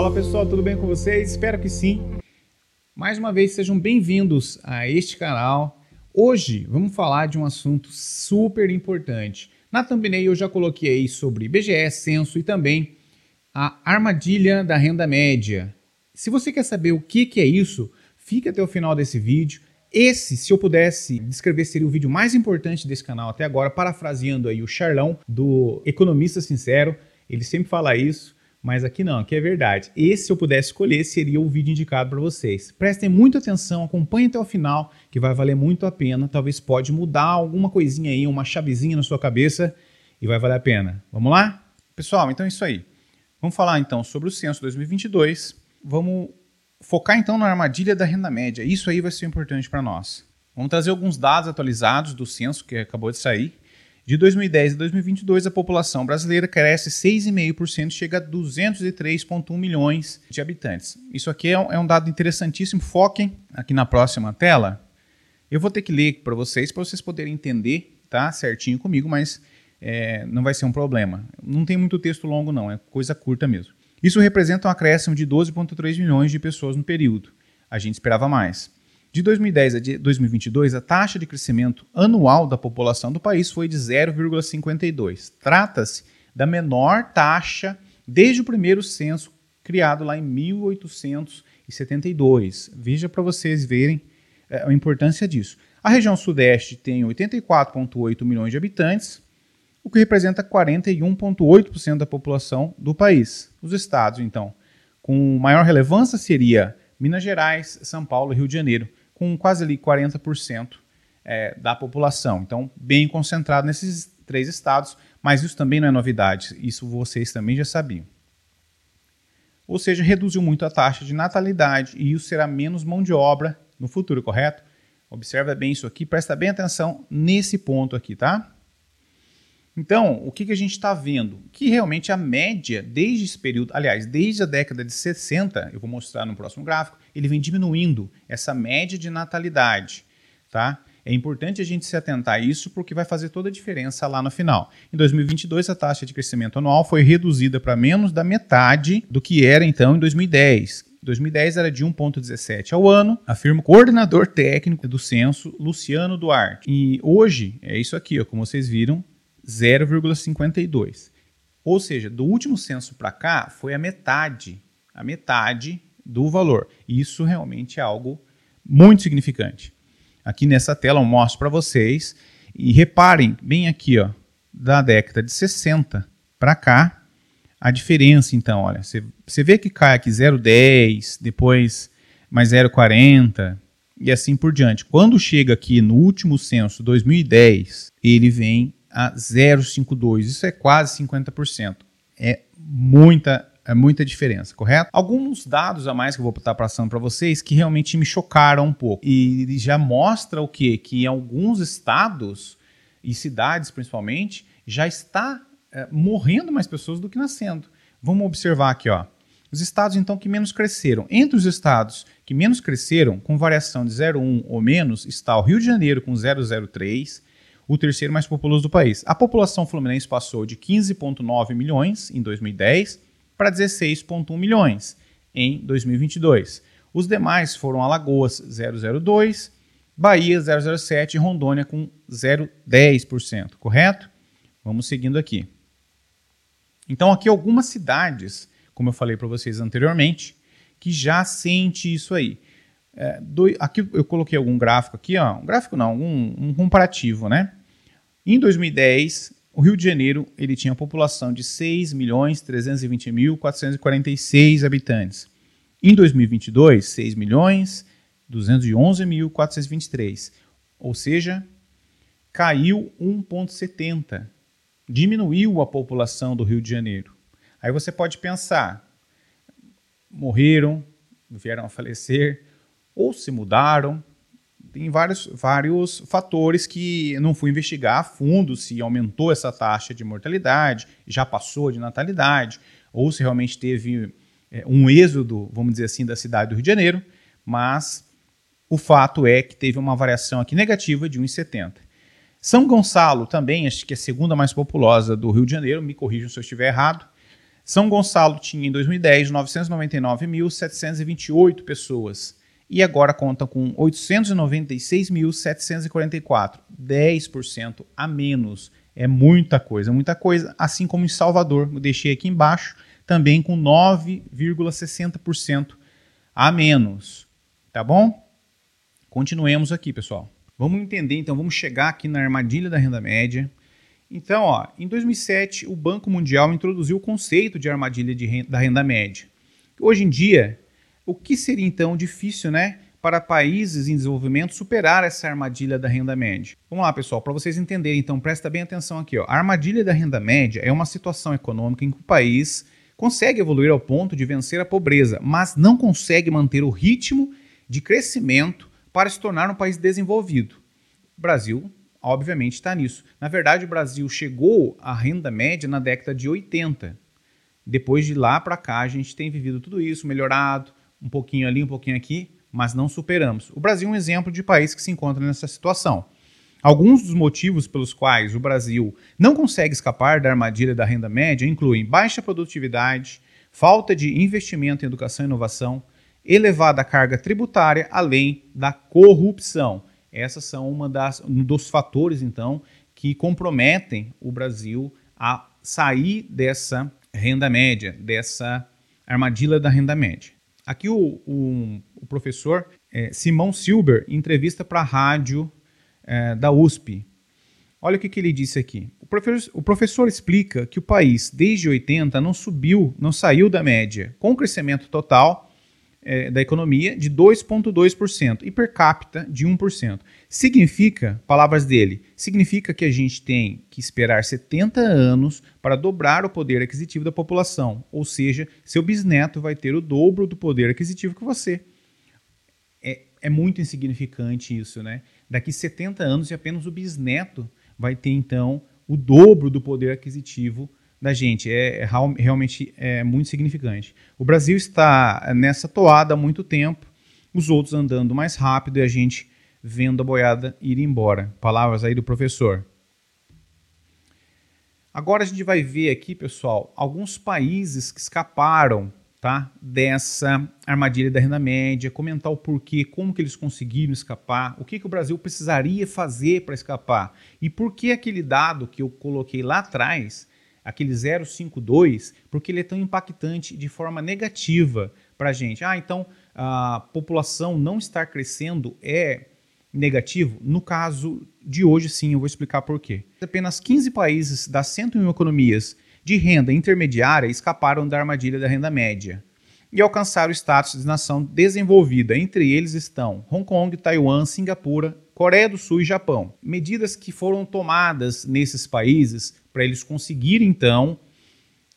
Fala pessoal, tudo bem com vocês? Espero que sim. Mais uma vez, sejam bem-vindos a este canal. Hoje vamos falar de um assunto super importante. Na thumbnail eu já coloquei aí sobre IBGE, censo e também a armadilha da renda média. Se você quer saber o que, que é isso, fique até o final desse vídeo. Esse, se eu pudesse descrever, seria o vídeo mais importante desse canal até agora, parafraseando aí o Charlão do Economista Sincero. Ele sempre fala isso. Mas aqui não, aqui é verdade. Esse, se eu pudesse escolher, seria o vídeo indicado para vocês. Prestem muita atenção, acompanhem até o final, que vai valer muito a pena. Talvez pode mudar alguma coisinha aí, uma chavezinha na sua cabeça e vai valer a pena. Vamos lá? Pessoal, então é isso aí. Vamos falar então sobre o censo 2022. Vamos focar então na armadilha da renda média. Isso aí vai ser importante para nós. Vamos trazer alguns dados atualizados do censo que acabou de sair. De 2010 a 2022, a população brasileira cresce 6,5%, chega a 203,1 milhões de habitantes. Isso aqui é um, é um, dado interessantíssimo. Foquem aqui na próxima tela. Eu vou ter que ler para vocês, para vocês poderem entender tá, certinho comigo, mas é, não vai ser um problema. Não tem muito texto longo, não, é coisa curta mesmo. Isso representa um acréscimo de 12,3 milhões de pessoas no período. A gente esperava mais. De 2010 a 2022, a taxa de crescimento anual da população do país foi de 0,52. Trata-se da menor taxa desde o primeiro censo criado lá em 1872. Veja para vocês verem é, a importância disso. A região sudeste tem 84,8 milhões de habitantes, o que representa 41,8% da população do país. Os estados, então, com maior relevância seria Minas Gerais, São Paulo e Rio de Janeiro, com quase ali 40% é, da população. Então, bem concentrado nesses três estados, mas isso também não é novidade, isso vocês também já sabiam. Ou seja, reduziu muito a taxa de natalidade e isso será menos mão de obra no futuro, correto? Observa bem isso aqui, presta bem atenção nesse ponto aqui, tá? Então, o que, que a gente está vendo? Que realmente a média, desde esse período, aliás, desde a década de 60, eu vou mostrar no próximo gráfico, ele vem diminuindo essa média de natalidade, tá? É importante a gente se atentar a isso porque vai fazer toda a diferença lá no final. Em 2022, a taxa de crescimento anual foi reduzida para menos da metade do que era então em 2010. 2010 era de 1,17 ao ano, afirma o coordenador técnico do censo, Luciano Duarte. E hoje, é isso aqui, ó, como vocês viram, 0,52. Ou seja, do último censo para cá foi a metade, a metade do valor. Isso realmente é algo muito significante. Aqui nessa tela eu mostro para vocês e reparem bem aqui, ó, da década de 60 para cá, a diferença então, olha, você vê que cai aqui 0,10, depois mais 0,40 e assim por diante. Quando chega aqui no último censo, 2010, ele vem a 0,52. Isso é quase 50%. É muita é muita diferença, correto? Alguns dados a mais que eu vou estar passando para vocês que realmente me chocaram um pouco. E já mostra o quê? Que em alguns estados e cidades principalmente já está é, morrendo mais pessoas do que nascendo. Vamos observar aqui, ó. Os estados então que menos cresceram. Entre os estados que menos cresceram, com variação de 0,1 ou menos, está o Rio de Janeiro com 0,03, o terceiro mais populoso do país. A população fluminense passou de 15,9 milhões em 2010 para 16,1 milhões em 2022. Os demais foram Alagoas 002, Bahia 007 e Rondônia com 0,10%, correto? Vamos seguindo aqui. Então aqui algumas cidades, como eu falei para vocês anteriormente, que já sente isso aí. É, do, aqui eu coloquei algum gráfico aqui, ó, um gráfico não, um, um comparativo, né? Em 2010, o Rio de Janeiro ele tinha uma população de 6.320.446 habitantes. Em 2022, 6.211.423. Ou seja, caiu 1,70. Diminuiu a população do Rio de Janeiro. Aí você pode pensar: morreram, vieram a falecer, ou se mudaram, tem vários, vários fatores que não fui investigar a fundo se aumentou essa taxa de mortalidade, já passou de natalidade, ou se realmente teve é, um êxodo, vamos dizer assim, da cidade do Rio de Janeiro, mas o fato é que teve uma variação aqui negativa de 1,70. São Gonçalo também, acho que é a segunda mais populosa do Rio de Janeiro, me corrijam se eu estiver errado, São Gonçalo tinha em 2010 999.728 pessoas e agora conta com 896.744, 10% a menos. É muita coisa, muita coisa. Assim como em Salvador, eu deixei aqui embaixo, também com 9,60% a menos. Tá bom? Continuemos aqui, pessoal. Vamos entender, então, vamos chegar aqui na armadilha da renda média. Então, ó, em 2007, o Banco Mundial introduziu o conceito de armadilha de renda, da renda média. Hoje em dia, o que seria então difícil, né, para países em desenvolvimento superar essa armadilha da renda média? Vamos lá, pessoal, para vocês entenderem, então, presta bem atenção aqui, ó. A armadilha da renda média é uma situação econômica em que o país consegue evoluir ao ponto de vencer a pobreza, mas não consegue manter o ritmo de crescimento para se tornar um país desenvolvido. O Brasil, obviamente, está nisso. Na verdade, o Brasil chegou à renda média na década de 80. Depois de lá para cá, a gente tem vivido tudo isso, melhorado, um pouquinho ali, um pouquinho aqui, mas não superamos. O Brasil é um exemplo de país que se encontra nessa situação. Alguns dos motivos pelos quais o Brasil não consegue escapar da armadilha da renda média incluem baixa produtividade, falta de investimento em educação e inovação, elevada carga tributária, além da corrupção. Essas são uma das, um dos fatores, então, que comprometem o Brasil a sair dessa renda média, dessa armadilha da renda média. Aqui o, o, o professor é, Simão Silber entrevista para a rádio é, da USP. Olha o que, que ele disse aqui. O professor, o professor explica que o país, desde 80, não subiu, não saiu da média, com crescimento total é, da economia de 2,2% e per capita de 1%. Significa, palavras dele, significa que a gente tem que esperar 70 anos para dobrar o poder aquisitivo da população, ou seja, seu bisneto vai ter o dobro do poder aquisitivo que você. É, é muito insignificante isso, né? Daqui 70 anos e apenas o bisneto vai ter então o dobro do poder aquisitivo da gente. É, é realmente é muito significante. O Brasil está nessa toada há muito tempo, os outros andando mais rápido e a gente vendo a boiada ir embora. Palavras aí do professor. Agora a gente vai ver aqui, pessoal, alguns países que escaparam tá, dessa armadilha da renda média, comentar o porquê, como que eles conseguiram escapar, o que, que o Brasil precisaria fazer para escapar e por que aquele dado que eu coloquei lá atrás aquele 052, porque ele é tão impactante de forma negativa para a gente. Ah, então a população não estar crescendo é negativo? No caso de hoje, sim, eu vou explicar por quê. Apenas 15 países das 101 economias de renda intermediária escaparam da armadilha da renda média e alcançaram o status de nação desenvolvida. Entre eles estão Hong Kong, Taiwan, Singapura, Coreia do Sul e Japão. Medidas que foram tomadas nesses países para eles conseguirem, então,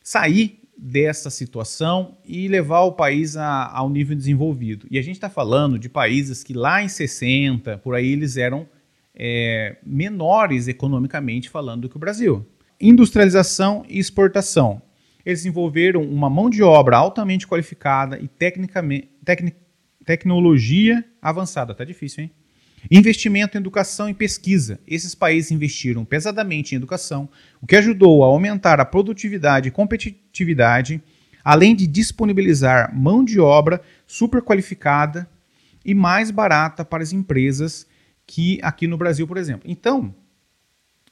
sair dessa situação e levar o país a, ao nível desenvolvido. E a gente está falando de países que lá em 60, por aí, eles eram é, menores economicamente falando do que o Brasil. Industrialização e exportação. Eles desenvolveram uma mão de obra altamente qualificada e tecnicamente, tecnic, tecnologia avançada. Tá difícil, hein? Investimento em educação e pesquisa. Esses países investiram pesadamente em educação, o que ajudou a aumentar a produtividade e competitividade, além de disponibilizar mão de obra super qualificada e mais barata para as empresas que aqui no Brasil, por exemplo. Então,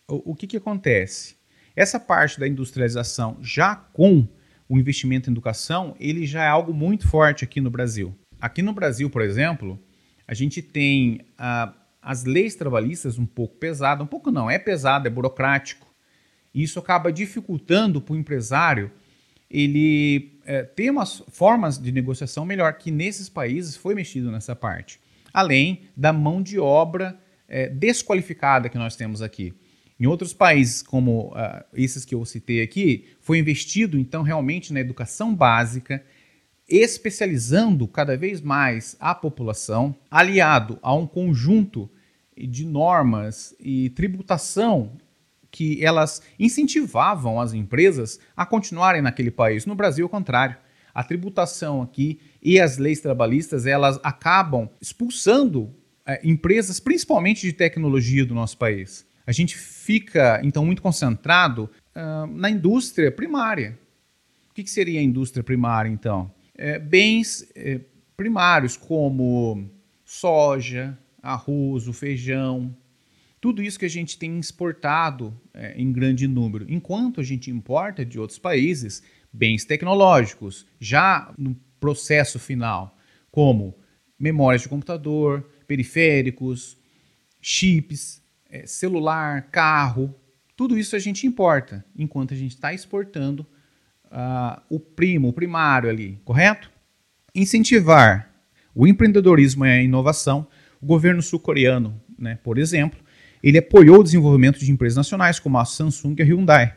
o, o que, que acontece? Essa parte da industrialização já com o investimento em educação, ele já é algo muito forte aqui no Brasil. Aqui no Brasil, por exemplo, a gente tem ah, as leis trabalhistas um pouco pesadas, um pouco não, é pesado, é burocrático. E isso acaba dificultando para o empresário ele é, ter umas formas de negociação melhor, que nesses países foi mexido nessa parte. Além da mão de obra é, desqualificada que nós temos aqui. Em outros países, como uh, esses que eu citei aqui, foi investido então realmente na educação básica, especializando cada vez mais a população, aliado a um conjunto de normas e tributação que elas incentivavam as empresas a continuarem naquele país. No Brasil, o contrário. A tributação aqui e as leis trabalhistas, elas acabam expulsando é, empresas, principalmente de tecnologia do nosso país. A gente fica, então, muito concentrado uh, na indústria primária, O que, que seria a indústria primária, então? É, bens é, primários como soja, arroz, o feijão, tudo isso que a gente tem exportado é, em grande número, enquanto a gente importa de outros países bens tecnológicos, já no processo final, como memórias de computador, periféricos, chips, é, celular, carro, tudo isso a gente importa, enquanto a gente está exportando uh, o primo, o primário ali, correto? Incentivar o empreendedorismo e a inovação. O governo sul-coreano, né, por exemplo, ele apoiou o desenvolvimento de empresas nacionais como a Samsung e a Hyundai.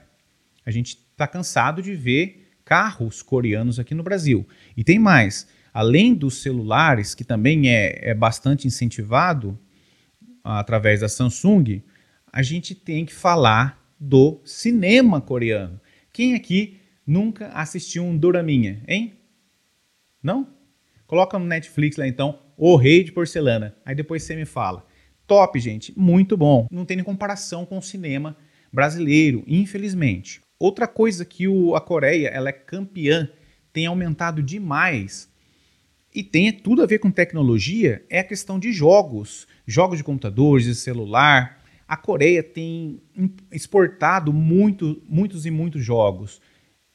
A gente está cansado de ver carros coreanos aqui no Brasil. E tem mais, além dos celulares, que também é, é bastante incentivado através da Samsung, a gente tem que falar do cinema coreano. Quem aqui nunca assistiu um Doraminha, hein? Não? Coloca no Netflix lá então, O Rei de Porcelana. Aí depois você me fala. Top, gente, muito bom. Não tem nem comparação com o cinema brasileiro, infelizmente. Outra coisa que o, a Coreia ela é campeã, tem aumentado demais e tem tudo a ver com tecnologia, é a questão de jogos, jogos de computadores, de celular. A Coreia tem exportado muito, muitos e muitos jogos.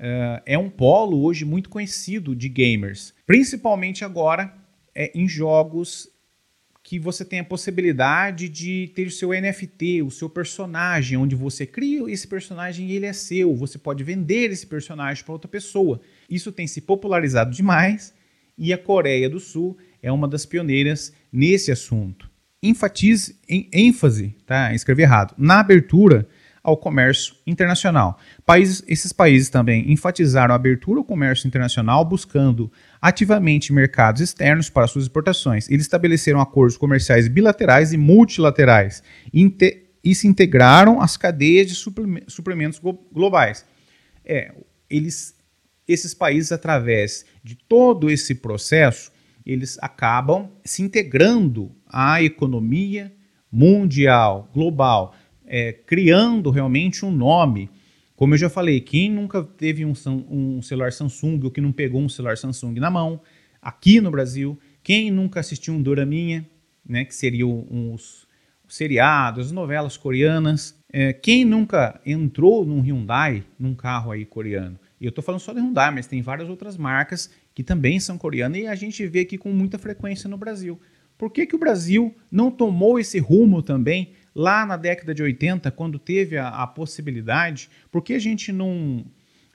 Uh, é um polo hoje muito conhecido de gamers, principalmente agora é, em jogos que você tem a possibilidade de ter o seu NFT, o seu personagem, onde você cria esse personagem e ele é seu. Você pode vender esse personagem para outra pessoa. Isso tem se popularizado demais e a Coreia do Sul é uma das pioneiras nesse assunto. Enfatize, em, ênfase, tá? Escrevi errado, na abertura ao comércio internacional. Países, esses países também enfatizaram a abertura ao comércio internacional, buscando ativamente mercados externos para suas exportações. Eles estabeleceram acordos comerciais bilaterais e multilaterais e se integraram às cadeias de suprimentos globais. É, eles, esses países, através de todo esse processo, eles acabam se integrando à economia mundial, global é, criando realmente um nome. Como eu já falei, quem nunca teve um, um celular Samsung ou que não pegou um celular Samsung na mão, aqui no Brasil, quem nunca assistiu um Doraminha, né, que seriam os, os seriados, as novelas coreanas, é, quem nunca entrou num Hyundai, num carro aí coreano? E eu estou falando só de Hyundai, mas tem várias outras marcas que também são coreanas e a gente vê aqui com muita frequência no Brasil. Por que, que o Brasil não tomou esse rumo também lá na década de 80, quando teve a, a possibilidade, por que a gente não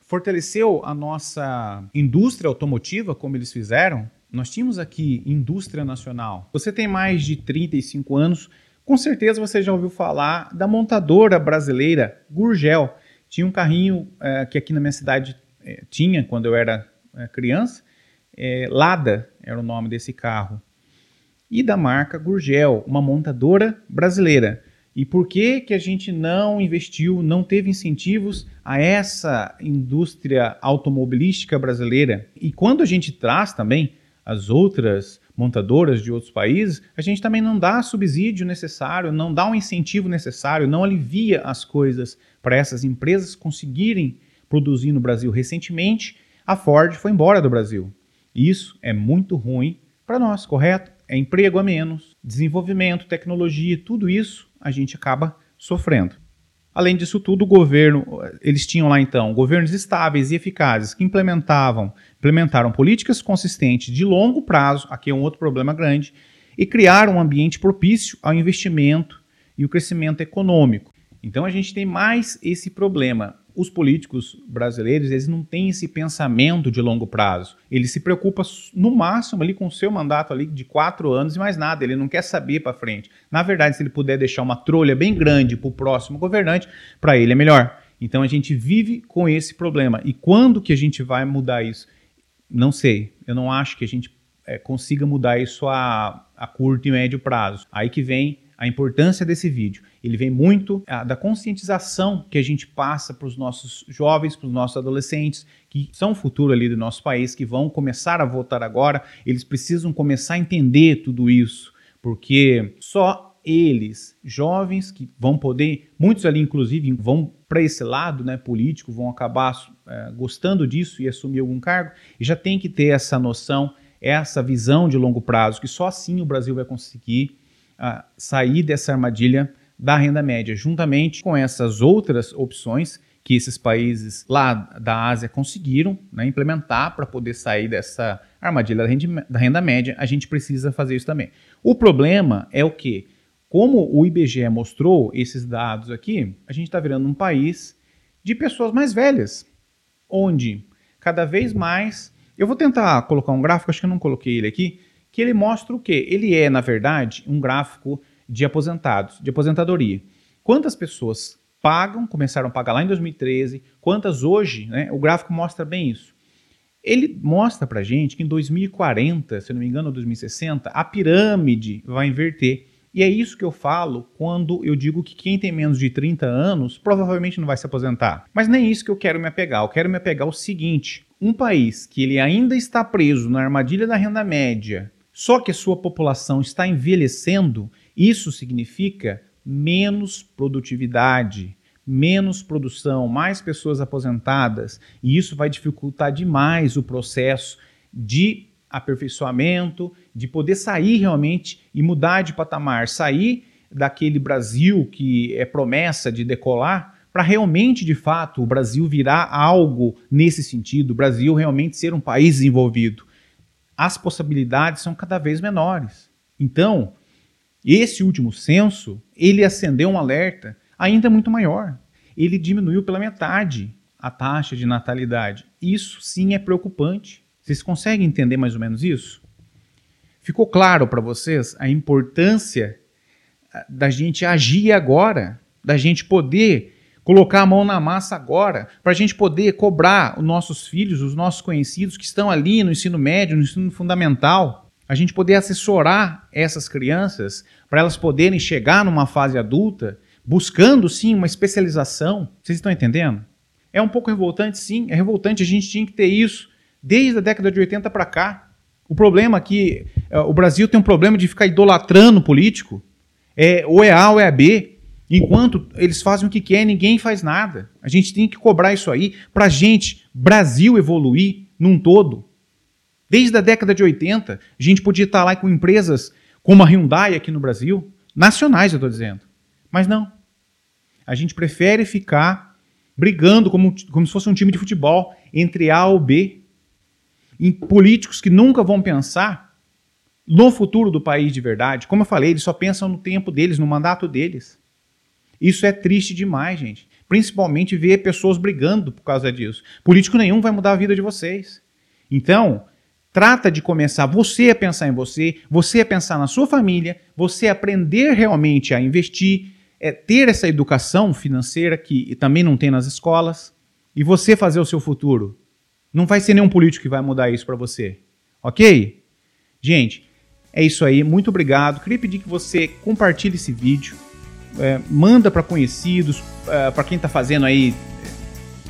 fortaleceu a nossa indústria automotiva como eles fizeram? Nós tínhamos aqui indústria nacional. Você tem mais de 35 anos, com certeza você já ouviu falar da montadora brasileira Gurgel. Tinha um carrinho é, que aqui na minha cidade é, tinha quando eu era é, criança. É, Lada era o nome desse carro. E da marca Gurgel, uma montadora brasileira. E por que, que a gente não investiu, não teve incentivos a essa indústria automobilística brasileira? E quando a gente traz também as outras montadoras de outros países, a gente também não dá subsídio necessário, não dá um incentivo necessário, não alivia as coisas para essas empresas conseguirem produzir no Brasil. Recentemente, a Ford foi embora do Brasil. Isso é muito ruim para nós, correto? É emprego a menos, desenvolvimento, tecnologia, tudo isso a gente acaba sofrendo. Além disso tudo, o governo, eles tinham lá então governos estáveis e eficazes que implementavam, implementaram políticas consistentes de longo prazo, aqui é um outro problema grande, e criaram um ambiente propício ao investimento e o crescimento econômico. Então a gente tem mais esse problema os políticos brasileiros eles não têm esse pensamento de longo prazo. Ele se preocupa no máximo ali com o seu mandato ali de quatro anos e mais nada. Ele não quer saber para frente. Na verdade, se ele puder deixar uma trolha bem grande para o próximo governante, para ele é melhor. Então a gente vive com esse problema. E quando que a gente vai mudar isso? Não sei. Eu não acho que a gente é, consiga mudar isso a, a curto e médio prazo. Aí que vem a importância desse vídeo. Ele vem muito ah, da conscientização que a gente passa para os nossos jovens, para os nossos adolescentes, que são o futuro ali do nosso país, que vão começar a votar agora. Eles precisam começar a entender tudo isso, porque só eles, jovens que vão poder, muitos ali inclusive vão para esse lado né, político, vão acabar é, gostando disso e assumir algum cargo, e já tem que ter essa noção, essa visão de longo prazo, que só assim o Brasil vai conseguir uh, sair dessa armadilha da renda média, juntamente com essas outras opções que esses países lá da Ásia conseguiram né, implementar para poder sair dessa armadilha da renda, da renda média, a gente precisa fazer isso também. O problema é o que? Como o IBGE mostrou esses dados aqui, a gente está virando um país de pessoas mais velhas, onde cada vez mais. Eu vou tentar colocar um gráfico, acho que eu não coloquei ele aqui, que ele mostra o quê? Ele é, na verdade, um gráfico de aposentados, de aposentadoria. Quantas pessoas pagam, começaram a pagar lá em 2013, quantas hoje, né? O gráfico mostra bem isso. Ele mostra pra gente que em 2040, se não me engano, 2060, a pirâmide vai inverter. E é isso que eu falo quando eu digo que quem tem menos de 30 anos provavelmente não vai se aposentar. Mas nem isso que eu quero me apegar. Eu quero me apegar ao seguinte: um país que ele ainda está preso na armadilha da renda média, só que a sua população está envelhecendo, isso significa menos produtividade, menos produção, mais pessoas aposentadas, e isso vai dificultar demais o processo de aperfeiçoamento, de poder sair realmente e mudar de patamar, sair daquele Brasil que é promessa de decolar para realmente, de fato, o Brasil virar algo nesse sentido, o Brasil realmente ser um país desenvolvido. As possibilidades são cada vez menores. Então, esse último censo, ele acendeu um alerta ainda muito maior. Ele diminuiu pela metade a taxa de natalidade. Isso sim é preocupante. Vocês conseguem entender mais ou menos isso? Ficou claro para vocês a importância ah, da gente agir agora, da gente poder colocar a mão na massa agora, para a gente poder cobrar os nossos filhos, os nossos conhecidos que estão ali no ensino médio, no ensino fundamental, a gente poder assessorar essas crianças para elas poderem chegar numa fase adulta buscando sim uma especialização. Vocês estão entendendo? É um pouco revoltante, sim, é revoltante. A gente tinha que ter isso desde a década de 80 para cá. O problema é, o Brasil tem um problema de ficar idolatrando o político. É, ou é A ou é B. Enquanto eles fazem o que querem, ninguém faz nada. A gente tem que cobrar isso aí para a gente, Brasil, evoluir num todo. Desde a década de 80, a gente podia estar lá com empresas como a Hyundai aqui no Brasil, nacionais, eu estou dizendo. Mas não. A gente prefere ficar brigando como, como se fosse um time de futebol entre A ou B, em políticos que nunca vão pensar no futuro do país de verdade. Como eu falei, eles só pensam no tempo deles, no mandato deles. Isso é triste demais, gente. Principalmente ver pessoas brigando por causa disso. Político nenhum vai mudar a vida de vocês. Então, Trata de começar você a pensar em você, você a pensar na sua família, você aprender realmente a investir, é, ter essa educação financeira que também não tem nas escolas, e você fazer o seu futuro. Não vai ser nenhum político que vai mudar isso para você. Ok? Gente, é isso aí. Muito obrigado. Queria pedir que você compartilhe esse vídeo, é, manda para conhecidos, é, para quem está fazendo aí,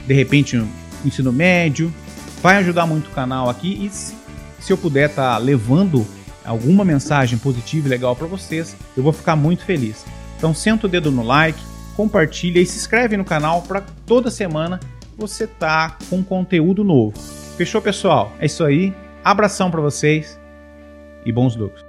de repente, um ensino médio. Vai ajudar muito o canal aqui e se eu puder estar tá levando alguma mensagem positiva e legal para vocês, eu vou ficar muito feliz. Então senta o dedo no like, compartilha e se inscreve no canal para toda semana você tá com conteúdo novo. Fechou, pessoal? É isso aí. Abração para vocês e bons lucros.